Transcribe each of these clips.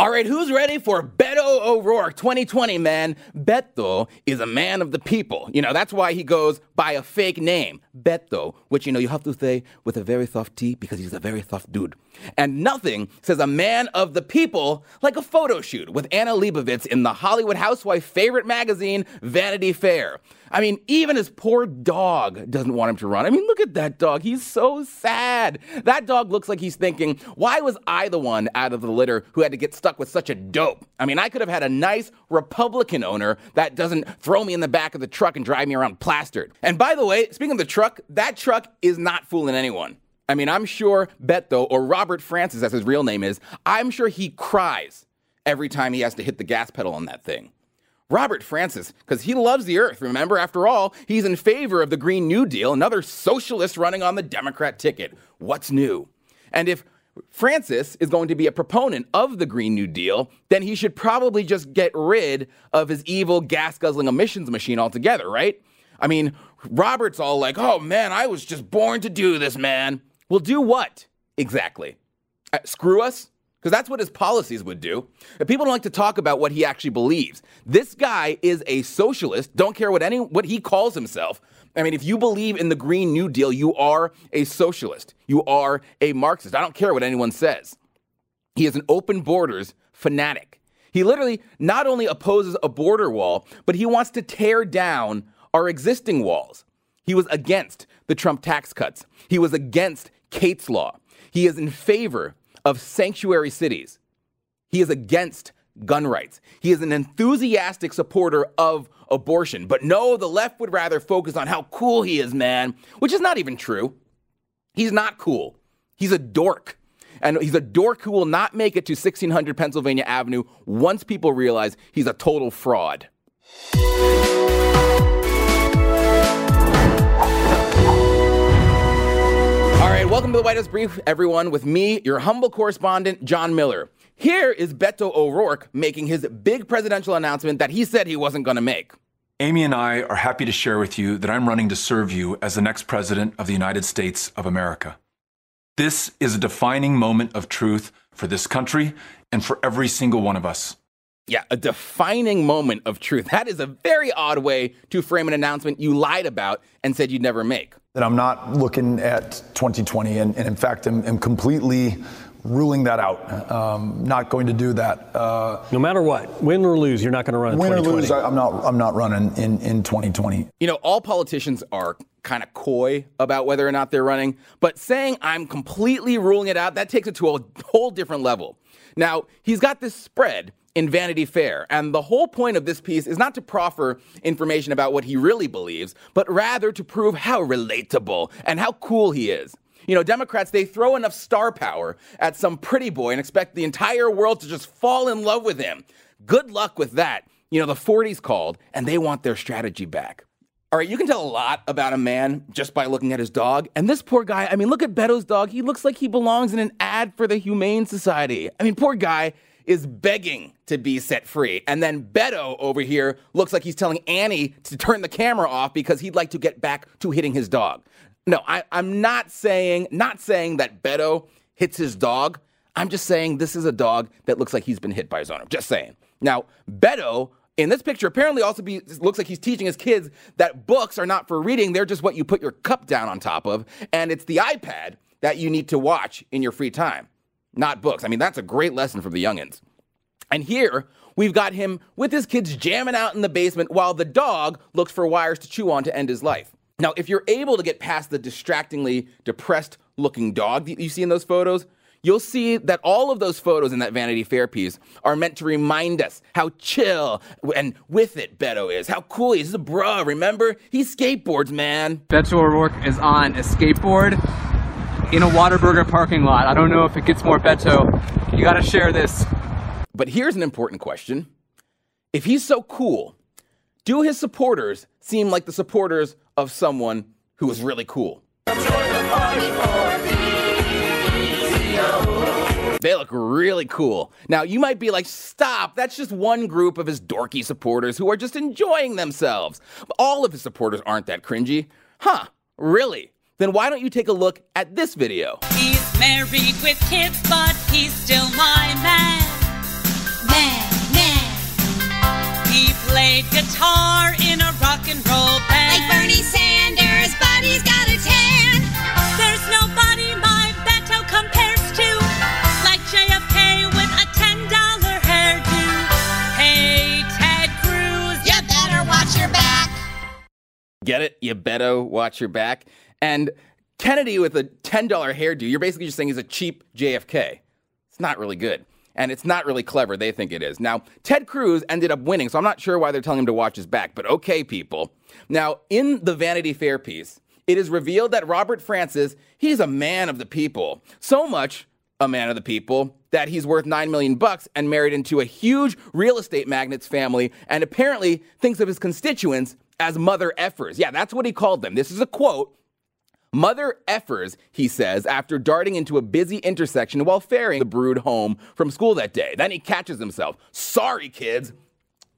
All right, who's ready for Beto O'Rourke 2020, man? Beto is a man of the people. You know, that's why he goes by a fake name, Beto, which, you know, you have to say with a very soft T because he's a very soft dude. And nothing says a man of the people like a photo shoot with Annie Leibovitz in the Hollywood housewife favorite magazine, Vanity Fair. I mean, even his poor dog doesn't want him to run. I mean, look at that dog. He's so sad. That dog looks like he's thinking, why was I the one out of the litter who had to get stuck with such a dope? I mean, I could have had a nice Republican owner that doesn't throw me in the back of the truck and drive me around plastered. And by the way, speaking of the truck, that truck is not fooling anyone. I mean, I'm sure Beto, or Robert Francis as his real name is, I'm sure he cries every time he has to hit the gas pedal on that thing. Robert Francis, because he loves the earth. Remember, after all, he's in favor of the Green New Deal, another socialist running on the Democrat ticket. What's new? And if Francis is going to be a proponent of the Green New Deal, then he should probably just get rid of his evil gas guzzling emissions machine altogether, right? I mean, Robert's all like, oh man, I was just born to do this, man. Well, do what exactly? Uh, screw us? Because that's what his policies would do. And people don't like to talk about what he actually believes. This guy is a socialist, don't care what any what he calls himself. I mean, if you believe in the Green New Deal, you are a socialist. You are a Marxist. I don't care what anyone says. He is an open borders fanatic. He literally not only opposes a border wall, but he wants to tear down our existing walls. He was against the Trump tax cuts. He was against Kate's Law. He is in favor of sanctuary cities. He is against gun rights. He is an enthusiastic supporter of abortion. But no, the left would rather focus on how cool he is, man, which is not even true. He's not cool. He's a dork. And he's a dork who will not make it to 1600 Pennsylvania Avenue once people realize he's a total fraud. Welcome to the White House Brief, everyone, with me, your humble correspondent, John Miller. Here is Beto O'Rourke making his big presidential announcement that he said he wasn't going to make. Amy and I are happy to share with you that I'm running to serve you as the next president of the United States of America. This is a defining moment of truth for this country and for every single one of us. Yeah, a defining moment of truth. That is a very odd way to frame an announcement you lied about and said you'd never make. That I'm not looking at 2020, and, and in fact, am, am completely ruling that out. Um, not going to do that. Uh, no matter what, win or lose, you're not going to run. Win or lose, I, I'm not. I'm not running in in 2020. You know, all politicians are kind of coy about whether or not they're running, but saying I'm completely ruling it out that takes it to a whole different level. Now he's got this spread in Vanity Fair. And the whole point of this piece is not to proffer information about what he really believes, but rather to prove how relatable and how cool he is. You know, Democrats, they throw enough star power at some pretty boy and expect the entire world to just fall in love with him. Good luck with that. You know, the 40s called and they want their strategy back. All right, you can tell a lot about a man just by looking at his dog. And this poor guy, I mean, look at Beto's dog. He looks like he belongs in an ad for the Humane Society. I mean, poor guy, is begging to be set free. And then Beto over here looks like he's telling Annie to turn the camera off because he'd like to get back to hitting his dog. No, I, am not saying not saying that Beto hits his dog. I'm just saying this is a dog that looks like he's been hit by his owner. Just saying. Now, Beto in this picture apparently also be, looks like he's teaching his kids that books are not for reading. They're just what you put your cup down on top of. And it's the iPad that you need to watch in your free time not books. I mean, that's a great lesson from the youngins. And here we've got him with his kids jamming out in the basement while the dog looks for wires to chew on to end his life. Now, if you're able to get past the distractingly depressed looking dog that you see in those photos, you'll see that all of those photos in that Vanity Fair piece are meant to remind us how chill and with it Beto is, how cool he is. He's a bro, remember? He skateboards, man. Beto O'Rourke is on a skateboard in a Whataburger parking lot. I don't know if it gets more Beto. You gotta share this. But here's an important question. If he's so cool, do his supporters seem like the supporters of someone who is really cool? They look really cool. Now, you might be like, stop, that's just one group of his dorky supporters who are just enjoying themselves. All of his supporters aren't that cringy. Huh, really? then why don't you take a look at this video? He's married with kids, but he's still my man. Guitar in a rock and roll band. Like Bernie Sanders, but he's got a tan. There's nobody my Beto compares to, like JFK with a $10 hairdo. Hey, Ted Cruz, You better watch your back. Get it? You better watch your back. And Kennedy with a $10 hairdo, you're basically just saying he's a cheap JFK. It's not really good. And it's not really clever. They think it is. Now, Ted Cruz ended up winning, so I'm not sure why they're telling him to watch his back, but okay, people. Now, in the Vanity Fair piece, it is revealed that Robert Francis, he's a man of the people. So much a man of the people that he's worth 9 million bucks and married into a huge real estate magnate's family and apparently thinks of his constituents as mother effers. Yeah, that's what he called them. This is a quote. Mother effers, he says, after darting into a busy intersection while ferrying the brood home from school that day. Then he catches himself. Sorry, kids.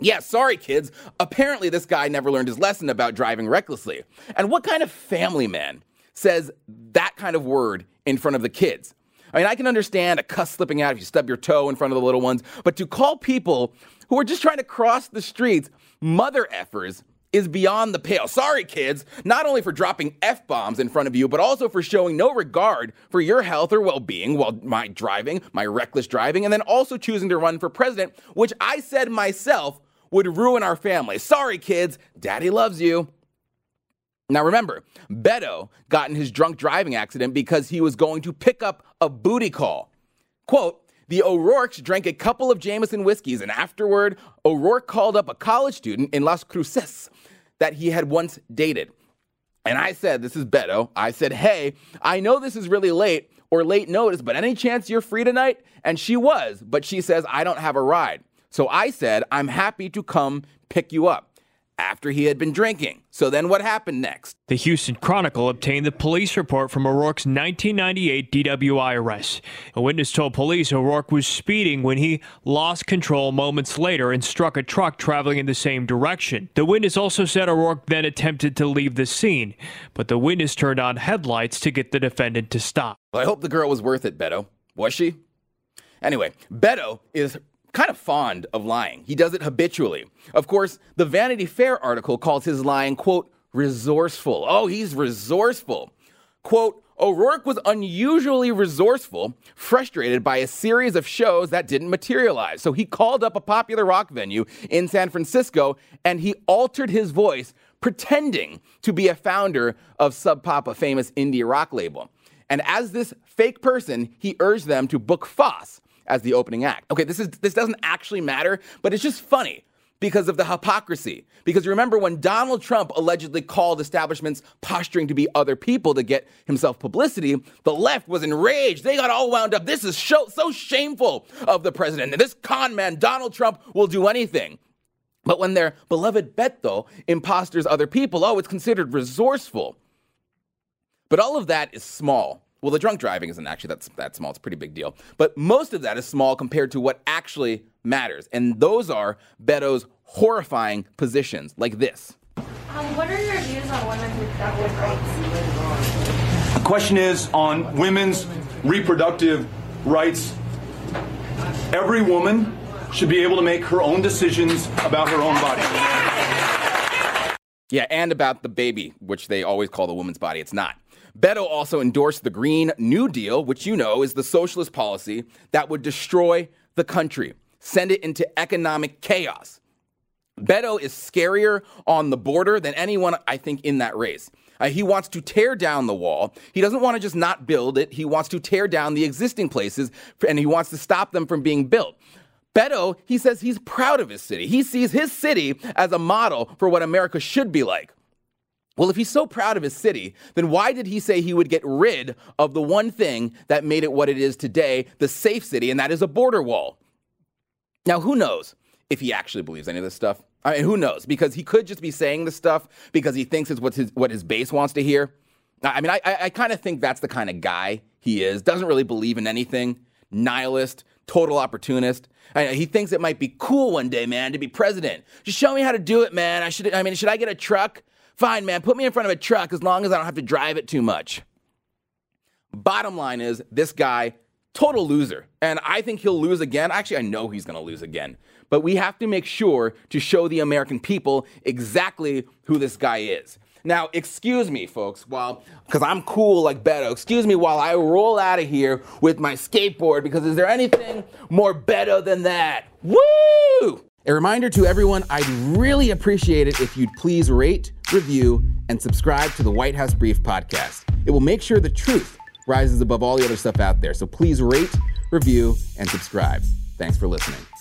Yeah, sorry, kids. Apparently, this guy never learned his lesson about driving recklessly. And what kind of family man says that kind of word in front of the kids? I mean, I can understand a cuss slipping out if you stub your toe in front of the little ones, but to call people who are just trying to cross the streets mother effers is beyond the pale. Sorry, kids, not only for dropping F bombs in front of you, but also for showing no regard for your health or well being while my driving, my reckless driving, and then also choosing to run for president, which I said myself would ruin our family. Sorry, kids, daddy loves you. Now remember, Beto got in his drunk driving accident because he was going to pick up a booty call. Quote, the O'Rourke's drank a couple of Jameson whiskeys, and afterward, O'Rourke called up a college student in Las Cruces that he had once dated. And I said, This is Beto. I said, Hey, I know this is really late or late notice, but any chance you're free tonight? And she was, but she says, I don't have a ride. So I said, I'm happy to come pick you up after he had been drinking. So then what happened next? The Houston Chronicle obtained the police report from O'Rourke's 1998 DWI arrest. A witness told police O'Rourke was speeding when he lost control moments later and struck a truck traveling in the same direction. The witness also said O'Rourke then attempted to leave the scene, but the witness turned on headlights to get the defendant to stop. Well, I hope the girl was worth it, Beto. Was she? Anyway, Beto is kind of fond of lying. He does it habitually. Of course, the Vanity Fair article calls his lying, quote, resourceful. Oh, he's resourceful. Quote, O'Rourke was unusually resourceful, frustrated by a series of shows that didn't materialize. So he called up a popular rock venue in San Francisco and he altered his voice, pretending to be a founder of Sub Pop, a famous indie rock label. And as this fake person, he urged them to book Foss as the opening act. Okay, this is this doesn't actually matter, but it's just funny because of the hypocrisy. Because remember when Donald Trump allegedly called establishments posturing to be other people to get himself publicity, the left was enraged. They got all wound up. This is so, so shameful of the president. And this con man, Donald Trump, will do anything. But when their beloved Beto imposters other people, oh, it's considered resourceful. But all of that is small. Well, the drunk driving isn't actually that, that small. It's a pretty big deal. But most of that is small compared to what actually matters. And those are Beto's horrifying positions, like this. Um, what are your views on women's reproductive rights? The question is on women's reproductive rights. Every woman should be able to make her own decisions about her own body. Yeah, and about the baby, which they always call the woman's body. It's not. Beto also endorsed the Green New Deal, which you know is the socialist policy that would destroy the country, send it into economic chaos. Beto is scarier on the border than anyone, I think, in that race. Uh, he wants to tear down the wall. He doesn't want to just not build it. He wants to tear down the existing places and he wants to stop them from being built. Beto, he says he's proud of his city. He sees his city as a model for what America should be like. Well, if he's so proud of his city, then why did he say he would get rid of the one thing that made it what it is today, the safe city, and that is a border wall? Now, who knows if he actually believes any of this stuff? I mean, who knows? Because he could just be saying this stuff because he thinks it's what his, what his base wants to hear. I mean, I, I, kind of think that's the kind of guy he is. Doesn't really believe in anything, nihilist, total opportunist. I, he thinks it might be cool one day, man, to be president. Just show me how to do it, man. I should. I mean, should I get a truck? Fine, man, put me in front of a truck as long as I don't have to drive it too much. Bottom line is, this guy total loser. And I think he'll lose again. Actually, I know he's going to lose again. But we have to make sure to show the American people exactly who this guy is. Now, excuse me, folks, while because I'm cool like Beto. Excuse me while I roll out of here with my skateboard. Because is there anything more Beto than that? Woo! A reminder to everyone: I'd really appreciate it if you'd please rate, review, and subscribe to the White House Brief podcast. It will make sure the truth rises above all the other stuff out there. So please rate, review, and subscribe. Thanks for listening.